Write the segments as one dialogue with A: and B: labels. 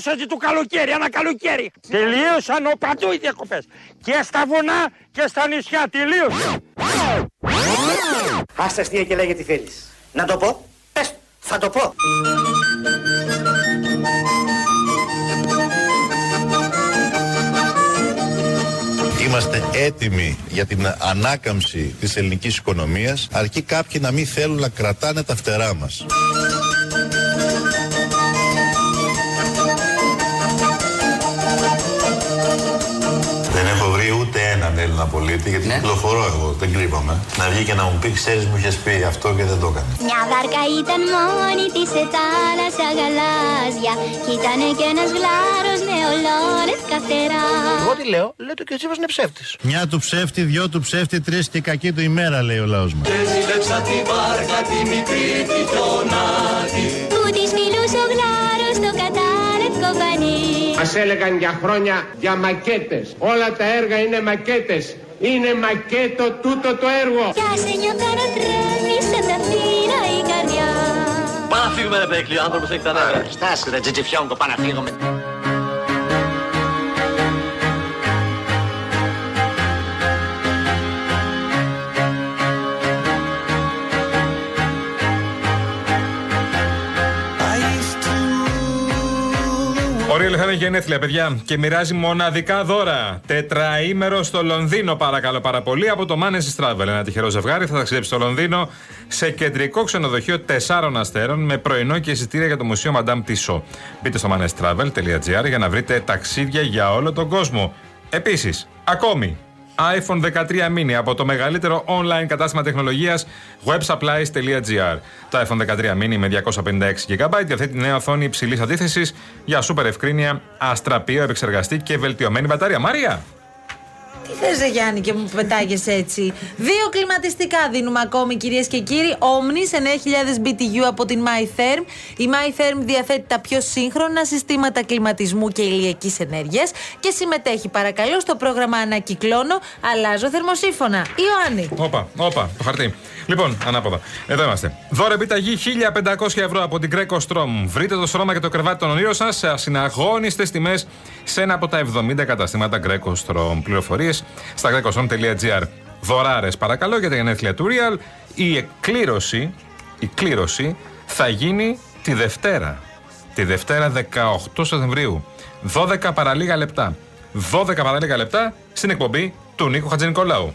A: τελειώσατε το καλοκαίρι, ένα καλοκαίρι. Τελείωσαν ο παντού οι διακοπές. Και στα βουνά και στα νησιά τελείωσαν.
B: Άστα αστεία και λέγε τι θέλεις. Να το πω. Πες, θα το πω.
C: Είμαστε έτοιμοι για την ανάκαμψη της ελληνικής οικονομίας αρκεί κάποιοι να μην θέλουν να κρατάνε τα φτερά μας. Έλληνα πολίτη γιατί
D: Ναι.
C: κυκλοφορώ εγώ, δεν κρύβομαι. Να βγει και να μου πει, ξέρεις μου είχες πει αυτό και δεν το έκανε.
E: Μια βάρκα ήταν μόνη της σε θάλασσα γαλάζια Κι ήτανε κι ένας γλάρος με ολόλευκα φτερά
B: Εγώ τι λέω, λέτε και ο Τσίπρας είναι ψεύτης.
C: Μια του ψεύτη, δυο του ψεύτη, τρεις και κακή του ημέρα λέει ο λαός μας.
E: Που της μιλούσε ο γλάρος στο κατάλευκο φανί
F: Μας έλεγαν για χρόνια για μακέτες. Όλα τα έργα είναι μακέτες. Είναι μακέτο τούτο το έργο.
E: Κι άσε νιώθα να τρέμει σαν τα φύλλα η καρδιά
D: Πάμε να φύγουμε ρε Μπέκλη, ο άνθρωπος έχει τα νεύρα. Στάσου ρε τζιτζιφιόγκο, πάμε να φύγουμε.
G: Ο Ρίελ θα είναι γενέθλια, παιδιά, και μοιράζει μοναδικά δώρα. Τετραήμερο στο Λονδίνο, παρακαλώ πάρα πολύ, από το Manes Travel. Ένα τυχερό ζευγάρι θα ταξιδέψει στο Λονδίνο σε κεντρικό ξενοδοχείο 4 αστέρων με πρωινό και εισιτήρια για το Μουσείο Madame Tissot. Μπείτε στο manestravel.gr για να βρείτε ταξίδια για όλο τον κόσμο. Επίσης, ακόμη, iPhone 13 mini από το μεγαλύτερο online κατάστημα τεχνολογίας websupplies.gr. Το iPhone 13 mini με 256 GB διαθέτει νέα οθόνη υψηλής αντίθεσης για σούπερ ευκρίνεια, αστραπείο, επεξεργαστή και βελτιωμένη μπαταρία. Μαρία!
H: Τι θες ρε Γιάννη και μου πετάγεσαι έτσι; Δύο κλιματιστικά δίνουμε ακόμη κυρίες και κύριοι. Omnis 9000 BTU από την MyTherm. Η MyTherm διαθέτει τα πιο σύγχρονα συστήματα κλιματισμού και ηλιακής ενέργειας και συμμετέχει παρακαλώ στο πρόγραμμα Ανακυκλώνω Αλλάζω θερμοσύφωνα. Ιωάννη.
G: Όπα, όπα, το χαρτί. Λοιπόν, ανάποδα. Εδώ είμαστε. Δώρα επιταγή 1500 ευρώ από την Greco Strom. Βρείτε το στρώμα και το κρεβάτι των ονείρων σας σε ασυναγώνιστες τιμές σε ένα από τα 70 καταστήματα Greco Strom. Πληροφορίες στα grecostrom.gr. Δωράρες, παρακαλώ, για τα γενέθλια του Real. Η εκκλήρωση, η κλήρωση θα γίνει τη Δευτέρα. Τη Δευτέρα 18 Σεπτεμβρίου. 12 παραλίγα λεπτά. 12 παραλίγα λεπτά στην εκπομπή του Νίκο Χατζηνικολάου.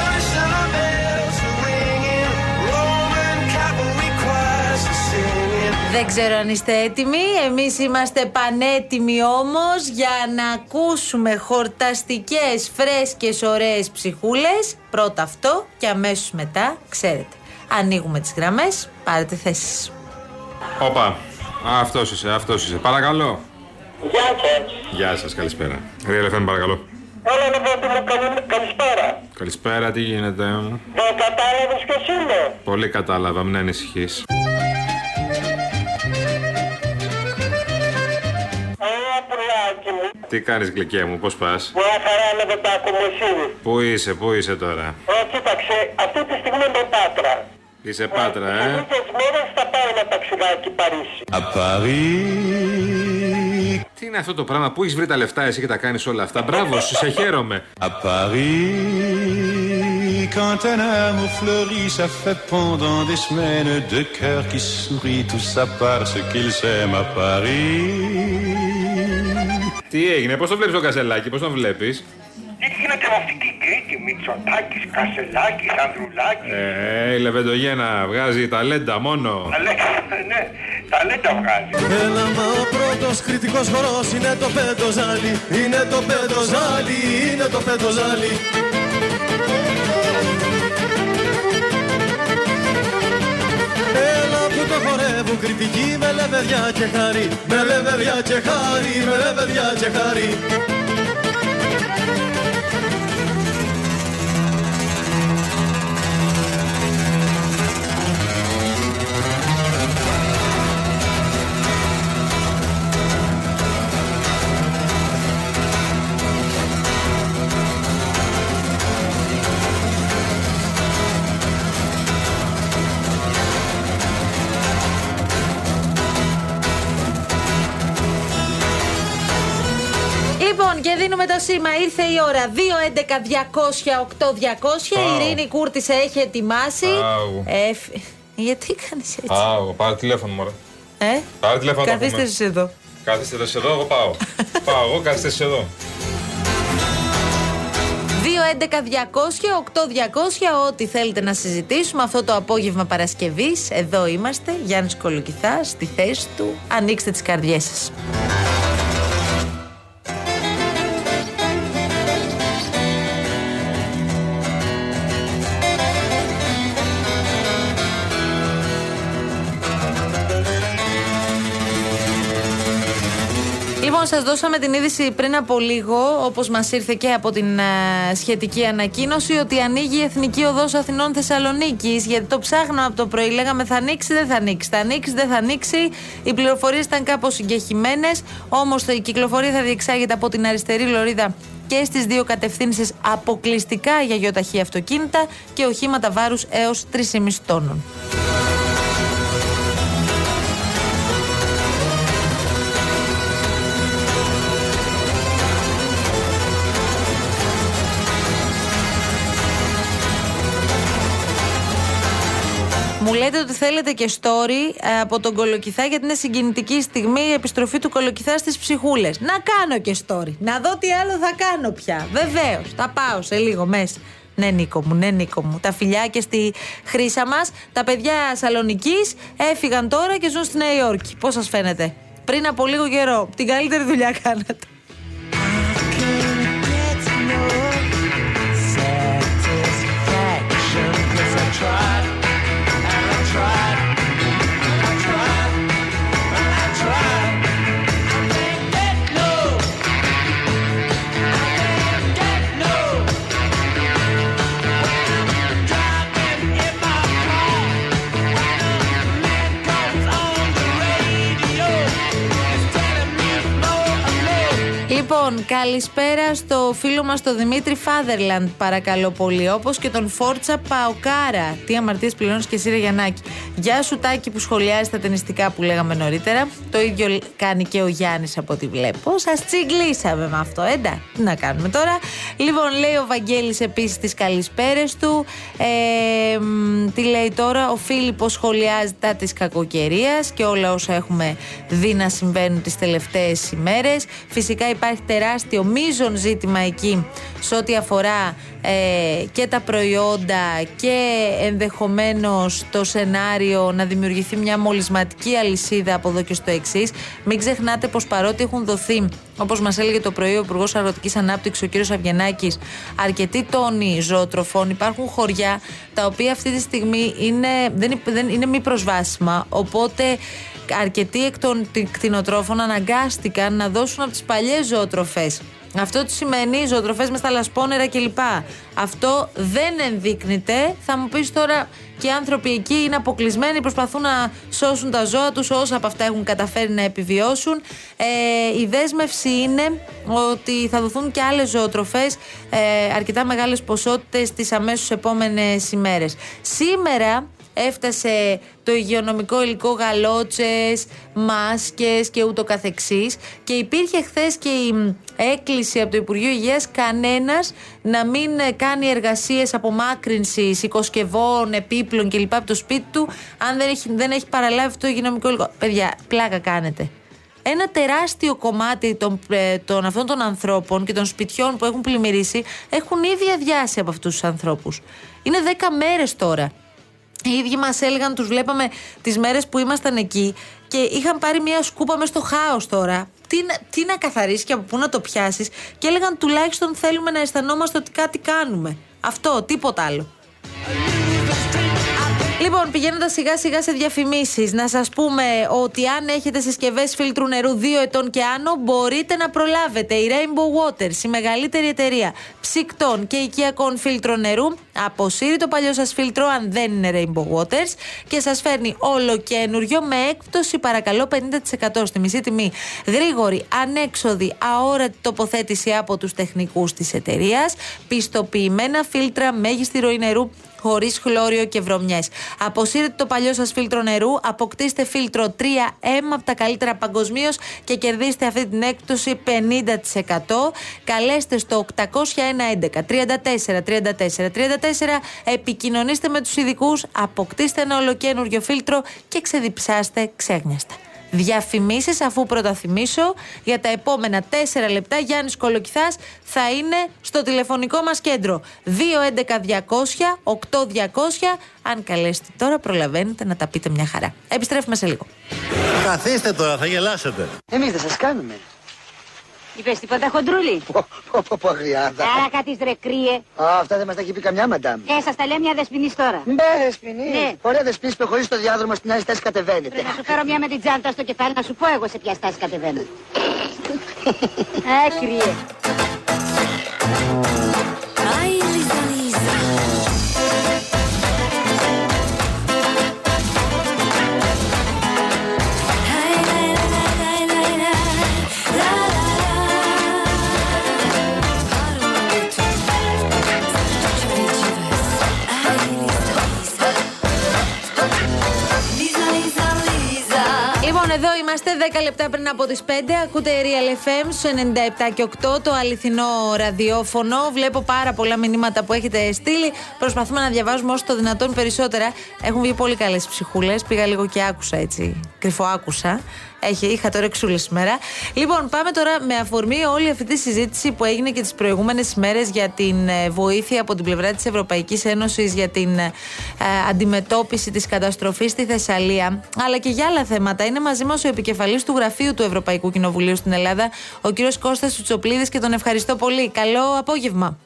H: Δεν ξέρω αν είστε έτοιμοι. Εμείς είμαστε πανέτοιμοι όμως για να ακούσουμε χορταστικές, φρέσκες, ωραίες ψυχούλες. Πρώτα αυτό και αμέσως μετά, ξέρετε, ανοίγουμε τις γραμμές, πάρετε θέσεις.
G: Όπα. Αυτός είσαι, αυτός είσαι. Παρακαλώ.
F: Γεια σας.
G: Γεια σας, καλησπέρα. Real FM, παρακαλώ.
F: Έλα να πω μου καλή- καλησπέρα.
G: Καλησπέρα, τι γίνεται;
F: Δεν κατάλαβες ποιος είμαι.
G: Πολύ κατάλαβα, μην
F: ανησυχείς.
G: Τι κάνεις, γλυκέ μου, πώς πας;
F: Μια χαρά με δεν τα ακούμε εσύ.
G: Πού είσαι, πού είσαι τώρα;
F: Ε, κοίταξε, αυτή τη στιγμή είμαι Πάτρα.
G: Είσαι πάτρα,
F: Σε
G: ε;
F: λίγες μέρες θα πάω ένα ταξιδάκι Παρίσι.
G: Τι είναι αυτό το πράγμα, πού έχεις βρει τα λεφτά εσύ και τα κάνεις όλα αυτά; Μπράβο, σου, σε χαίρομαι.
I: À Paris, quand un amour fleurit, ça fait pendant des semaines deux cœurs qui sourient, tout ça parce qu'ils s'aiment à Paris.
G: Τι έγινε, πώς το βλέπεις το κασελάκι, πώς το βλέπεις;
F: Τι γίνεται με αυτή την Κρήτη, Μητσοτάκης, Κασελάκης, Ανδρουλάκης.
G: Ε, η Λεβεντογένα βγάζει ταλέντα μόνο.
F: Αλλά, ναι,
A: Ταλέντα βγάζει.
J: Έλα μα ο πρώτος κριτικός χορός είναι το πεντοζάλι Είναι το πεντοζάλι, είναι το πεντοζάλι Έλα που το χορεύουν κριτικοί με λεβεδιά και χάρη. Με λεβεδιά και χάρη, με λεβεδιά και χάρη
H: Λοιπόν, και δίνουμε το σήμα. Ήρθε η ώρα. 2-11-200-8-200.
G: Πάω.
H: Η Ειρήνη Κούρτη έχει ετοιμάσει.
G: Πάω.
H: Ε, φ- γιατί κάνεις έτσι;
G: Πάω, πάρε τηλέφωνο μου.
H: Ε,
G: Πάρε τηλέφωνο να τα
H: καθίστε
G: πούμε.
H: εσείς εδώ.
G: Κάθεστε εσείς εδώ, εγώ πάω. πάω, εγώ κάθεστε εσείς εδώ.
H: 2-11-200-8-200. Ό,τι θέλετε να συζητήσουμε αυτό το απόγευμα Παρασκευής. Εδώ είμαστε. Γιάννης Κολοκυθάς στη θέση του. Ανοίξτε τις καρδιές σας. Σας δώσαμε την είδηση πριν από λίγο, όπως μας ήρθε και από την ε, σχετική ανακοίνωση, ότι ανοίγει η Εθνική Οδός Αθηνών Θεσσαλονίκης. Γιατί το ψάχναμε από το πρωί, λέγαμε θα ανοίξει, δεν θα ανοίξει. Θα ανοίξει, δεν θα ανοίξει. Οι πληροφορίες ήταν κάπως συγκεχημένες. Όμως η κυκλοφορία θα διεξάγεται από την αριστερή λωρίδα και στις δύο κατευθύνσεις αποκλειστικά για γεωταχή αυτοκίνητα και οχήματα βάρους έως 3,5 τόνων. Μου λέτε ότι θέλετε και story ε, από τον Κολοκυθά γιατί είναι συγκινητική στιγμή η επιστροφή του Κολοκυθά στις ψυχούλες. Να κάνω και story. Να δω τι άλλο θα κάνω πια. Βεβαίως. Θα πάω σε λίγο μέσα. Ναι, Νίκο μου, ναι, Νίκο μου. Τα φιλιά και στη χρήσα μας. Τα παιδιά Σαλονικής έφυγαν τώρα και ζουν στη Νέα Υόρκη. Πώς σας φαίνεται; Πριν από λίγο καιρό. Την καλύτερη δουλειά κάνατε. Λοιπόν, καλησπέρα στο φίλο μας τον Δημήτρη Φάδερλαντ, παρακαλώ πολύ. Όπως και τον Φόρτσα Παοκάρα. Τι αμαρτίες πληρώνεις και εσύ, Ρε Γιαννάκη. Γεια σου, Τάκη, που σχολιάζει τα ταινιστικά που λέγαμε νωρίτερα. Το ίδιο κάνει και ο Γιάννης από ό,τι βλέπω. Σας τσιγκλίσαμε με αυτό, έντα. Τι να κάνουμε τώρα. Λοιπόν, λέει ο Βαγγέλης επίσης τις καλησπέρες του. Ε, μ, τι λέει τώρα, ο Φίλιππος σχολιάζει τα της κακοκαιρίας και όλα όσα έχουμε δει να συμβαίνουν τις τελευταίες ημέρες. Φυσικά υπάρχει τεράστιο μείζον ζήτημα εκεί σε ό,τι αφορά ε, και τα προϊόντα και ενδεχομένως το σενάριο να δημιουργηθεί μια μολυσματική αλυσίδα από εδώ και στο εξής. Μην ξεχνάτε πως παρότι έχουν δοθεί, όπως μας έλεγε το πρωί ο Υπουργός Αγροτικής Ανάπτυξης, ο κ. Αυγενάκης, αρκετοί τόνοι ζωοτροφών, υπάρχουν χωριά τα οποία αυτή τη στιγμή είναι, δεν, δεν, είναι μη προσβάσιμα, οπότε αρκετοί εκ των κτηνοτρόφων αναγκάστηκαν να δώσουν από τις παλιές ζωοτροφές. Αυτό τι σημαίνει ζωοτροφές με στα λασπόνερα κλπ. Αυτό δεν ενδείκνυται. Θα μου πεις τώρα και οι άνθρωποι εκεί είναι αποκλεισμένοι, προσπαθούν να σώσουν τα ζώα τους όσα από αυτά έχουν καταφέρει να επιβιώσουν. Ε, η δέσμευση είναι ότι θα δοθούν και άλλες ζωοτροφές, ε, αρκετά μεγάλες ποσότητες τις αμέσως επόμενες ημέρες. Σήμερα έφτασε το υγειονομικό υλικό γαλότσες, μάσκες και ούτω καθεξής και υπήρχε χθες και η έκκληση από το Υπουργείο Υγείας κανένας να μην ε, κάνει εργασίες απομάκρυνσης οικοσκευών, επίπλων κλπ από το σπίτι του αν δεν έχει, δεν έχει παραλάβει αυτό το υγειονομικό υλικό. Παιδιά, πλάκα κάνετε. Ένα τεράστιο κομμάτι των, ε, των αυτών των ανθρώπων και των σπιτιών που έχουν πλημμυρίσει έχουν ήδη αδειάσει από αυτούς τους ανθρώπους. Είναι 10 μέρες τώρα. Οι ίδιοι μας έλεγαν, τους βλέπαμε τις μέρες που ήμασταν εκεί. και είχαν πάρει μια σκούπα μες στο χάος τώρα. Τι, να- τι να καθαρίσει και από πού να το πιάσεις. Και έλεγαν τουλάχιστον θέλουμε να αισθανόμαστε ότι κάτι κάνουμε. Αυτό, τίποτα άλλο. Λοιπόν, πηγαίνοντας σιγά σιγά σε διαφημίσεις, να σας πούμε ότι αν έχετε συσκευές φίλτρου νερού 2 ετών και άνω, μπορείτε να προλάβετε. Η Rainbow Waters, η μεγαλύτερη εταιρεία ψυκτών και οικιακών φίλτρων νερού, αποσύρει το παλιό σας φίλτρο, αν δεν είναι Rainbow Waters, και σας φέρνει ολοκένουργιο με έκπτωση, παρακαλώ, 50% στη μισή τιμή. Γρήγορη, ανέξοδη, αόρατη τοποθέτηση από τους τεχνικούς της εταιρείας, πιστοποιημένα φίλτρα μέγιστη ροή νερού χωρίς χλώριο και βρωμιές. Αποσύρετε το παλιό σας φίλτρο νερού, αποκτήστε φίλτρο 3M από τα καλύτερα παγκοσμίως και κερδίστε αυτή την έκπτωση 50%. Καλέστε στο 801 11 34 34 34, επικοινωνήστε με τους ειδικούς, αποκτήστε ένα ολοκένουργιο φίλτρο και ξεδιψάστε ξέγνιαστα. Διαφημίσεις αφού πρώτα θυμίσω για τα επόμενα 4 λεπτά Γιάννης Κολοκυθάς θα είναι στο τηλεφωνικό μας κέντρο 211 200 8200 αν καλέσετε τώρα προλαβαίνετε να τα πείτε μια χαρά Επιστρέφουμε σε λίγο
C: Καθίστε τώρα, θα γελάσετε.
K: Εμείς δεν σας κάνουμε.
L: Είπες τίποτα χοντρούλη;
K: Πω, πω, πω, πω, αγριάδα.
L: Άρα κάτι ρε κρύε.
K: Α, αυτά δεν μας τα έχει πει καμιά μαντάμ.
L: Ε, σας τα λέει μια δεσποινής τώρα.
K: Μπε, δεσποινή.
L: Ναι.
K: Ωραία δεσποινής προχωρείς στο διάδρομο στην άλλη στάση κατεβαίνετε.
L: Πρέπει να σου φέρω μια με την τσάντα στο κεφάλι να σου πω εγώ σε ποια στάση κατεβαίνω. Ε, κρύε.
H: Εδώ είμαστε 10 λεπτά πριν από τις 5. Ακούτε Real FM στου 97 και 8, το αληθινό ραδιόφωνο. Βλέπω πάρα πολλά μηνύματα που έχετε στείλει. Προσπαθούμε να διαβάζουμε όσο το δυνατόν περισσότερα. Έχουν βγει πολύ καλές ψυχούλες. Πήγα λίγο και άκουσα έτσι. Κρυφοάκουσα. Έχει, είχα τώρα εξούλη σήμερα. Λοιπόν, πάμε τώρα με αφορμή όλη αυτή τη συζήτηση που έγινε και τις προηγούμενες ημέρε για την ε, βοήθεια από την πλευρά της Ευρωπαϊκής Ένωσης για την ε, αντιμετώπιση της καταστροφής στη Θεσσαλία, αλλά και για άλλα θέματα. Είναι μαζί μας ο επικεφαλής του Γραφείου του Ευρωπαϊκού Κοινοβουλίου στην Ελλάδα, ο κύριος Κώστας Τσουτσοπλίδης, και τον ευχαριστώ πολύ. Καλό απόγευμα.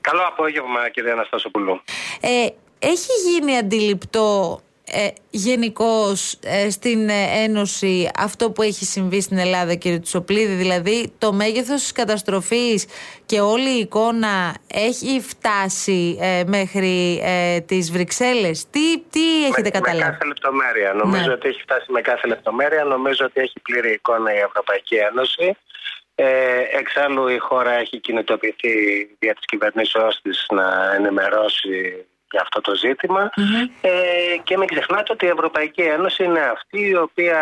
M: Καλό απόγευμα, κύριε Αναστασοπουλού.
H: Ε, έχει γίνει αντιληπτό ε, γενικώς στην ε, Ένωση αυτό που έχει συμβεί στην Ελλάδα, κύριε Τσοπλίδη, δηλαδή το μέγεθος της καταστροφής και όλη η εικόνα έχει φτάσει ε, μέχρι ε, τις Βρυξέλλες. Τι, τι έχετε
M: με,
H: καταλάβει;
M: Με κάθε λεπτομέρεια. Νομίζω
H: Ναι.
M: ότι έχει φτάσει με κάθε λεπτομέρεια. Νομίζω ότι έχει πλήρη εικόνα η Ευρωπαϊκή Ένωση. Ε, εξάλλου η χώρα έχει κινητοποιηθεί δια της κυβερνήσεώς της να ενημερώσει για αυτό το ζητημα Ε, και μην ξεχνάτε ότι η Ευρωπαϊκή Ένωση είναι αυτή η οποία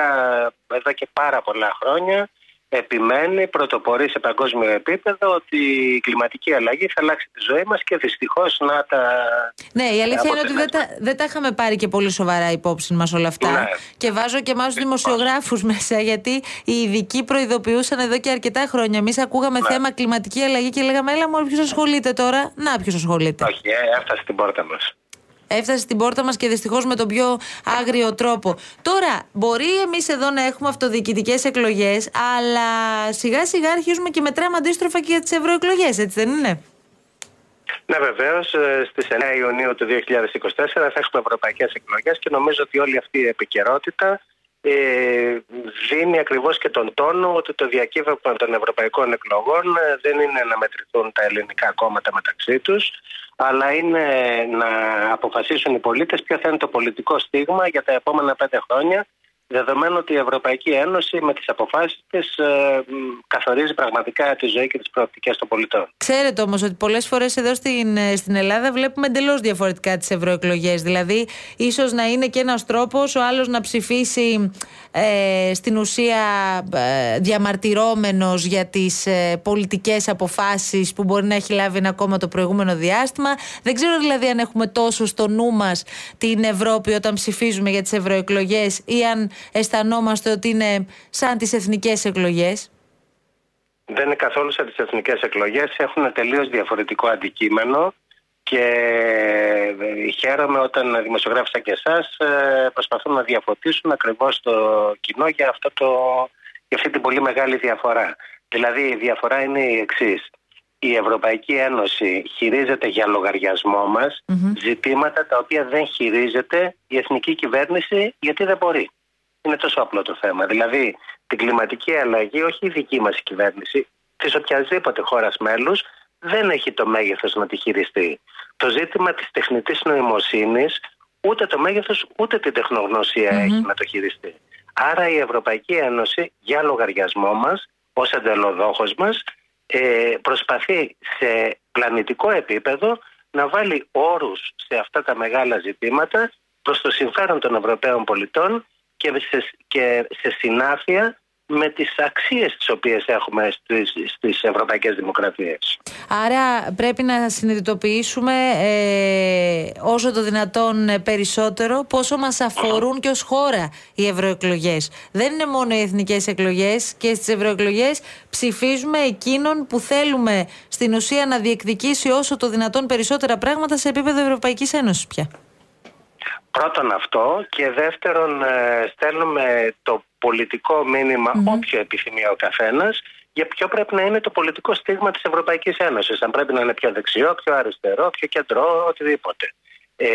M: εδώ και πάρα πολλά χρόνια επιμένει, πρωτοπορεί σε παγκόσμιο επίπεδο ότι η κλιματική αλλαγή θα αλλάξει τη ζωή μας και δυστυχώς να τα...
H: Ναι, η αλήθεια είναι ότι δεν
M: αποτελέσματα.
H: τα, δεν τα είχαμε πάρει και πολύ σοβαρά υπόψη μας όλα αυτά.
M: Ναι.
H: Και βάζω και εμάς τους δημοσιογράφους μέσα, γιατί οι ειδικοί προειδοποιούσαν εδώ και αρκετά χρόνια. Εμείς ακούγαμε θέμα κλιματική αλλαγή και λέγαμε, Έλα, μόνο ποιος ασχολείται τώρα; Να, ποιος ασχολείται.
M: Όχι, ε, έφτασε στην πόρτα μας.
H: Έφτασε στην πόρτα μας και δυστυχώς με τον πιο άγριο τρόπο. Τώρα, μπορεί εμείς εδώ να έχουμε αυτοδιοικητικές εκλογές, αλλά σιγά σιγά αρχίζουμε και μετράμε αντίστροφα και για τις ευρωεκλογές, έτσι δεν είναι;
M: Ναι, βεβαίως. Στις 9 Ιουνίου του 2024 θα έχουμε ευρωπαϊκές εκλογές και νομίζω ότι όλη αυτή η επικαιρότητα ε, δίνει ακριβώς και τον τόνο ότι το διακύβευμα των ευρωπαϊκών εκλογών ε, δεν είναι να μετρηθούν τα ελληνικά κόμματα μεταξύ τους, αλλά είναι να αποφασίσουν οι πολίτες ποιο θα είναι το πολιτικό στίγμα για τα επόμενα πέντε χρόνια. Δεδομένου ότι η Ευρωπαϊκή Ένωση με τις αποφάσεις της ε, μ, καθορίζει πραγματικά τη ζωή και τις προοπτικές των πολιτών.
H: Ξέρετε όμως ότι πολλές φορές εδώ στην, ε, στην Ελλάδα βλέπουμε εντελώς διαφορετικά τις ευρωεκλογές. Δηλαδή, ίσως να είναι και ένας τρόπος ο άλλος να ψηφίσει ε, στην ουσία ε, διαμαρτυρόμενος για τις ε, πολιτικές αποφάσεις που μπορεί να έχει λάβει ένα κόμμα το προηγούμενο διάστημα. Δεν ξέρω δηλαδή αν έχουμε τόσο στο νου μας την Ευρώπη όταν ψηφίζουμε για τις ευρωεκλογές ή αν αισθανόμαστε ότι είναι σαν τις εθνικές εκλογές;
M: Δεν είναι καθόλου σαν τις εθνικές εκλογές, έχουν τελείως διαφορετικό αντικείμενο Και ε, χαίρομαι όταν δημοσιογράφοι σαν και εσάς προσπαθούν να διαφωτίσουν ακριβώς το κοινό για, αυτό το, για αυτή την πολύ μεγάλη διαφορά. Δηλαδή, η διαφορά είναι η εξής. Η Ευρωπαϊκή Ένωση χειρίζεται για λογαριασμό μας ζητήματα τα οποία δεν χειρίζεται η εθνική κυβέρνηση γιατί δεν μπορεί. Είναι τόσο απλό το θέμα. Δηλαδή, την κλιματική αλλαγή, όχι η δική μας κυβέρνηση, της οποιασδήποτε χώρας μέλους, δεν έχει το μέγεθος να τη χειριστεί. Το ζήτημα της τεχνητής νοημοσύνης, ούτε το μέγεθος ούτε την τεχνογνωσία έχει να το χειριστεί. Άρα η Ευρωπαϊκή Ένωση, για λογαριασμό μας, ως εντελοδόχος μας, ε, προσπαθεί σε πλανητικό επίπεδο να βάλει όρους σε αυτά τα μεγάλα ζητήματα προς το συμφέρον των Ευρωπαίων πολιτών και σε, και σε συνάφεια με τις αξίες τις οποίες έχουμε στις, στις ευρωπαϊκές δημοκρατίες.
H: Άρα πρέπει να συνειδητοποιήσουμε ε, όσο το δυνατόν περισσότερο πόσο μας αφορούν και ως χώρα οι ευρωεκλογές. Δεν είναι μόνο οι εθνικές εκλογές και στις ευρωεκλογές ψηφίζουμε εκείνον που θέλουμε στην ουσία να διεκδικήσει όσο το δυνατόν περισσότερα πράγματα σε επίπεδο Ευρωπαϊκής Ένωσης πια.
M: Πρώτον αυτό και δεύτερον ε, στέλνουμε το πολιτικό μήνυμα όποιο επιθυμεί ο καθένας για ποιο πρέπει να είναι το πολιτικό στίγμα της Ευρωπαϊκής Ένωσης. Αν πρέπει να είναι πιο δεξιό, πιο αριστερό, πιο κεντρό, οτιδήποτε. Ε,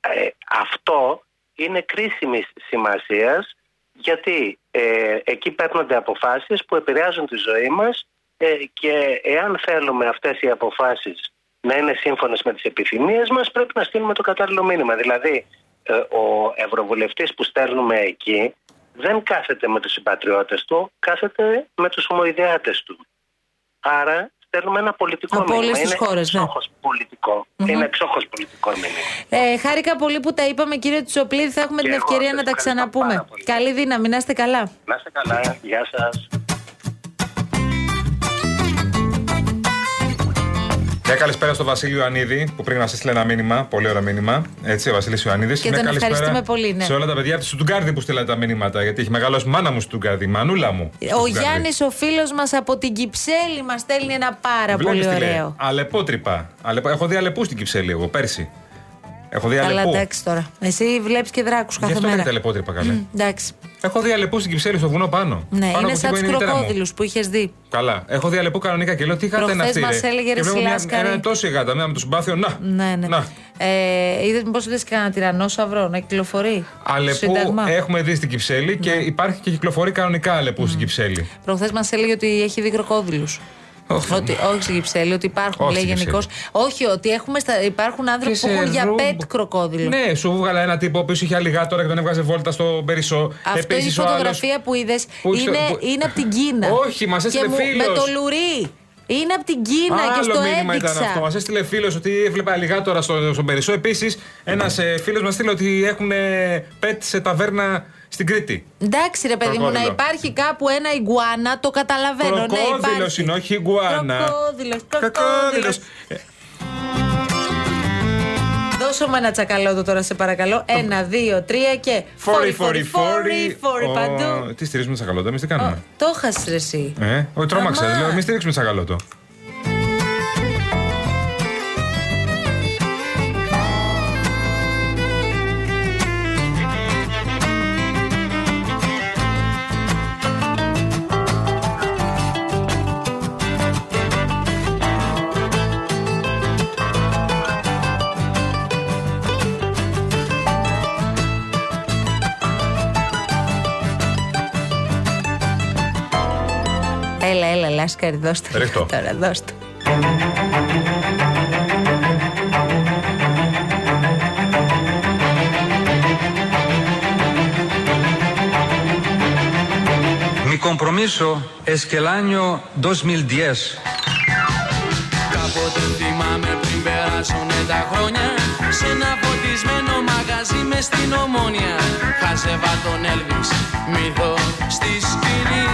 M: ε, αυτό είναι κρίσιμης σημασίας γιατί ε, εκεί παίρνονται αποφάσεις που επηρεάζουν τη ζωή μας ε, και εάν θέλουμε αυτές οι αποφάσεις να είναι σύμφωνες με τις επιθυμίες μας πρέπει να στείλουμε το κατάλληλο μήνυμα. Δηλαδή ε, ο ευρωβουλευτής που στέλνουμε εκεί δεν κάθεται με τους συμπατριώτες του, κάθεται με τους ομοειδεάτες του. Άρα στέλνουμε ένα πολιτικό
H: Από
M: μήνυμα.
H: όλες τις
M: είναι
H: χώρες, ναι.
M: εξόχως πολιτικό. Είναι εξόχως πολιτικό μήνυμα.
H: Ε, χάρηκα πολύ που τα είπαμε κύριε Τσοπλίδη, θα έχουμε
M: Και
H: την
M: εγώ
H: ευκαιρία
M: σας
H: να τα
M: ευχαριστώ
H: ξαναπούμε.
M: πάρα πολύ.
H: Καλή δύναμη, να είστε καλά.
M: Να είστε καλά. Γεια σας.
G: Μια καλησπέρα στο Βασίλειο Ιωαννίδη που πριν μα έστειλε ένα μήνυμα. Πολύ ωραίο μήνυμα. Έτσι, ο Βασίλης Ιωαννίδης.
H: Και τον ευχαριστούμε πολύ, ναι.
G: Σε όλα τα παιδιά από της Στουγκάρδη που στείλανε τα μηνύματα. Γιατί έχει μεγαλώσει μάνα μου Στουγκάρδη, η μανούλα μου.
H: Ο Γιάννης, ο φίλος μας από την Κυψέλη, μας στέλνει ένα πάρα πολύ ωραίο.
G: Αλεπότρυπα. Αλεπό... Έχω δει αλεπού στην Κυψέλη εγώ πέρσι. Έχω δει
H: Καλά,
G: αλεπού.
H: εντάξει τώρα. Εσύ βλέπεις και δράκους
G: Γι'
H: κάθε
G: αυτό
H: μέρα.
G: λέγεται αλεπότρυπα καλέ.
H: Εντάξει.
G: Έχω δει αλεπού στην Κυψέλη στο βουνό πάνω.
H: Ναι,
G: πάνω
H: είναι
G: από
H: σαν
G: εκεί
H: τους
G: που είναι η μητέρα μου.
H: κροκόδηλους που είχες δει.
G: Καλά. Έχω δει αλεπού κανονικά και λέω τι γάτα είναι
H: Προχθές
G: αυτή.
H: μας
G: ρε.
H: έλεγε, ρε,
G: Και βλέπω μια-
H: Σιλάσκαρη.
G: Ένα τόση γάτα, μια με το συμπάθειο. Να.
H: Ναι, ναι.
G: Να.
H: Ε, Είδες μήπως είδες κανένα τυρανόσαυρο να κυκλοφορεί. στο
G: Αλεπού
H: Σύνταγμα.
G: έχουμε δει στην Κυψέλη και υπάρχει και κυκλοφορεί κανονικά αλεπού στην Κυψέλη.
H: Προχθές μας έλεγε ότι έχει δει κροκόδηλους. Ότι, όχι στην Κυψέλη, ότι υπάρχουν,
G: Όχι
H: λέει
G: στην
H: γενικώς. Όχι, ότι έχουμε στα, υπάρχουν άνθρωποι
G: Και
H: που
G: σε
H: έχουν για
G: ρούμπ.
H: πετ κροκόδιλο.
G: Ναι, σου βγάλα ένα τύπο που είχε αλιγάτορα και τον έβγαζε βόλτα στο Περισσό.
H: Αυτό
G: Επίσης,
H: η
G: ο άλλος-
H: φωτογραφία που είδες
G: που
H: είναι,
G: στο- που-
H: είναι από την Κίνα.
G: Όχι, μας έστειλε
H: Και μου-
G: φίλος.
H: Με το λουρί. Είναι από την Κίνα και
G: Άλλο
H: στο
G: μήνυμα ήταν αυτό.
H: έδειξα.
G: Μας έστειλε φίλος ότι έβλεπε αλιγάτορα στο, στον Περισσό. Επίσης, ένας φίλος μας στείλε ότι έχουν πετ σε ταβέρνα στην Κρήτη.
H: Εντάξει, ρε παιδί μου, να
G: Κροκόδιλο.
H: υπάρχει κάπου ένα ιγκουάνα, το καταλαβαίνω. Ναι,
G: Κροκόδηλο
H: υπάρχει.
G: είναι, όχι iguana.
H: Κροκόδηλος,
G: Κροκόδηλος.
H: κροκόδηλος. Δώσω μου ένα τσακαλώτο τώρα, σε παρακαλώ. Ένα, δύο, τρία και.
G: Φόρι, φόρι, φόρι.
H: φόρι
G: Ω,
H: παντού.
G: Τι στηρίζουμε τσακαλώτο, εμείς τι κάνουμε;
H: Το χάσει ρε εσύ.
G: Ε, όχι, τρόμαξα.
H: Αμά.
G: Λέω, εμείς στηρίξουμε τσακαλώτο.
H: Έλα, έλα, Λάσκαρη, δώστε.
G: Ρίχτω.
H: Τώρα, δώστε.
N: Mi compromiso es que el año 2010
J: Κάποτε θυμάμαι πριν περάσουνε τα χρόνια Σε ένα φωτισμένο μαγαζί με στην ομόνια Χάζευα τον Έλβης, μύθο στη σκηνή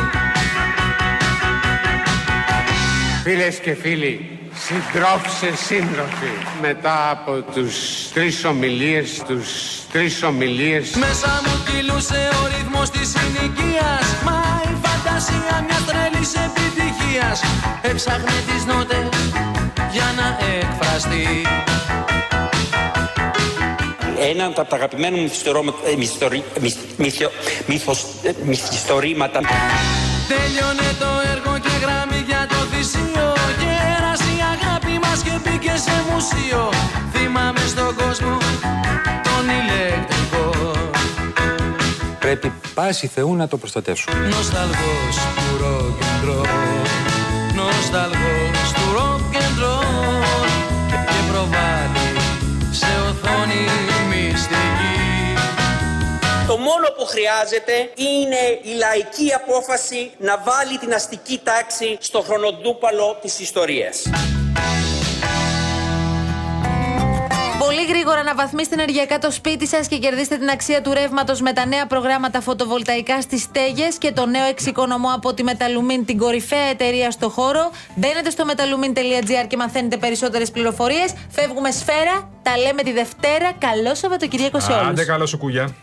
F: Φίλες και φίλοι, συντρόφισσες σύντροφοι, μετά από τους τρεις ομιλίες, τους τρεις ομιλίες,
J: Μέσα μου κυλούσε ο ρυθμός της συνοικίας. Μα η φαντασία μιας τρέλης επιτυχίας. Έψαχνε τις νότες για να εκφραστεί. Κουραστεί
O: Ένα από τα αγαπημένα μου μυθιστορώ- ε, μυθιστορι- μυθ- μυθιο- μύθος- ε, μυθιστορήματα.
J: Τέλειωνε το μουσείο Θυμάμαι στον κόσμο τον ηλεκτρικό
N: Πρέπει πάση Θεού να το προστατεύσουμε.
J: Νοσταλγός του rock and roll Νοσταλγός του rock and roll Και προβάλλει σε οθόνη μυστική
O: Το μόνο που χρειάζεται είναι η λαϊκή απόφαση να βάλει την αστική τάξη στο χρονοτούπαλο της ιστορίας.
H: Πολύ γρήγορα να βαθμίστε ενεργειακά το σπίτι σας και κερδίστε την αξία του ρεύματος με τα νέα προγράμματα φωτοβολταϊκά στις στέγε και το νέο εξοικονομώ από τη Metalumin, την κορυφαία εταιρεία στο χώρο. Μπαίνετε στο metalumin.gr και μαθαίνετε περισσότερες πληροφορίες. Φεύγουμε σφαίρα. Τα λέμε τη Δευτέρα. Καλό Σαββατοκύριακο σε όλους.
G: Άντε καλό σου κούγια.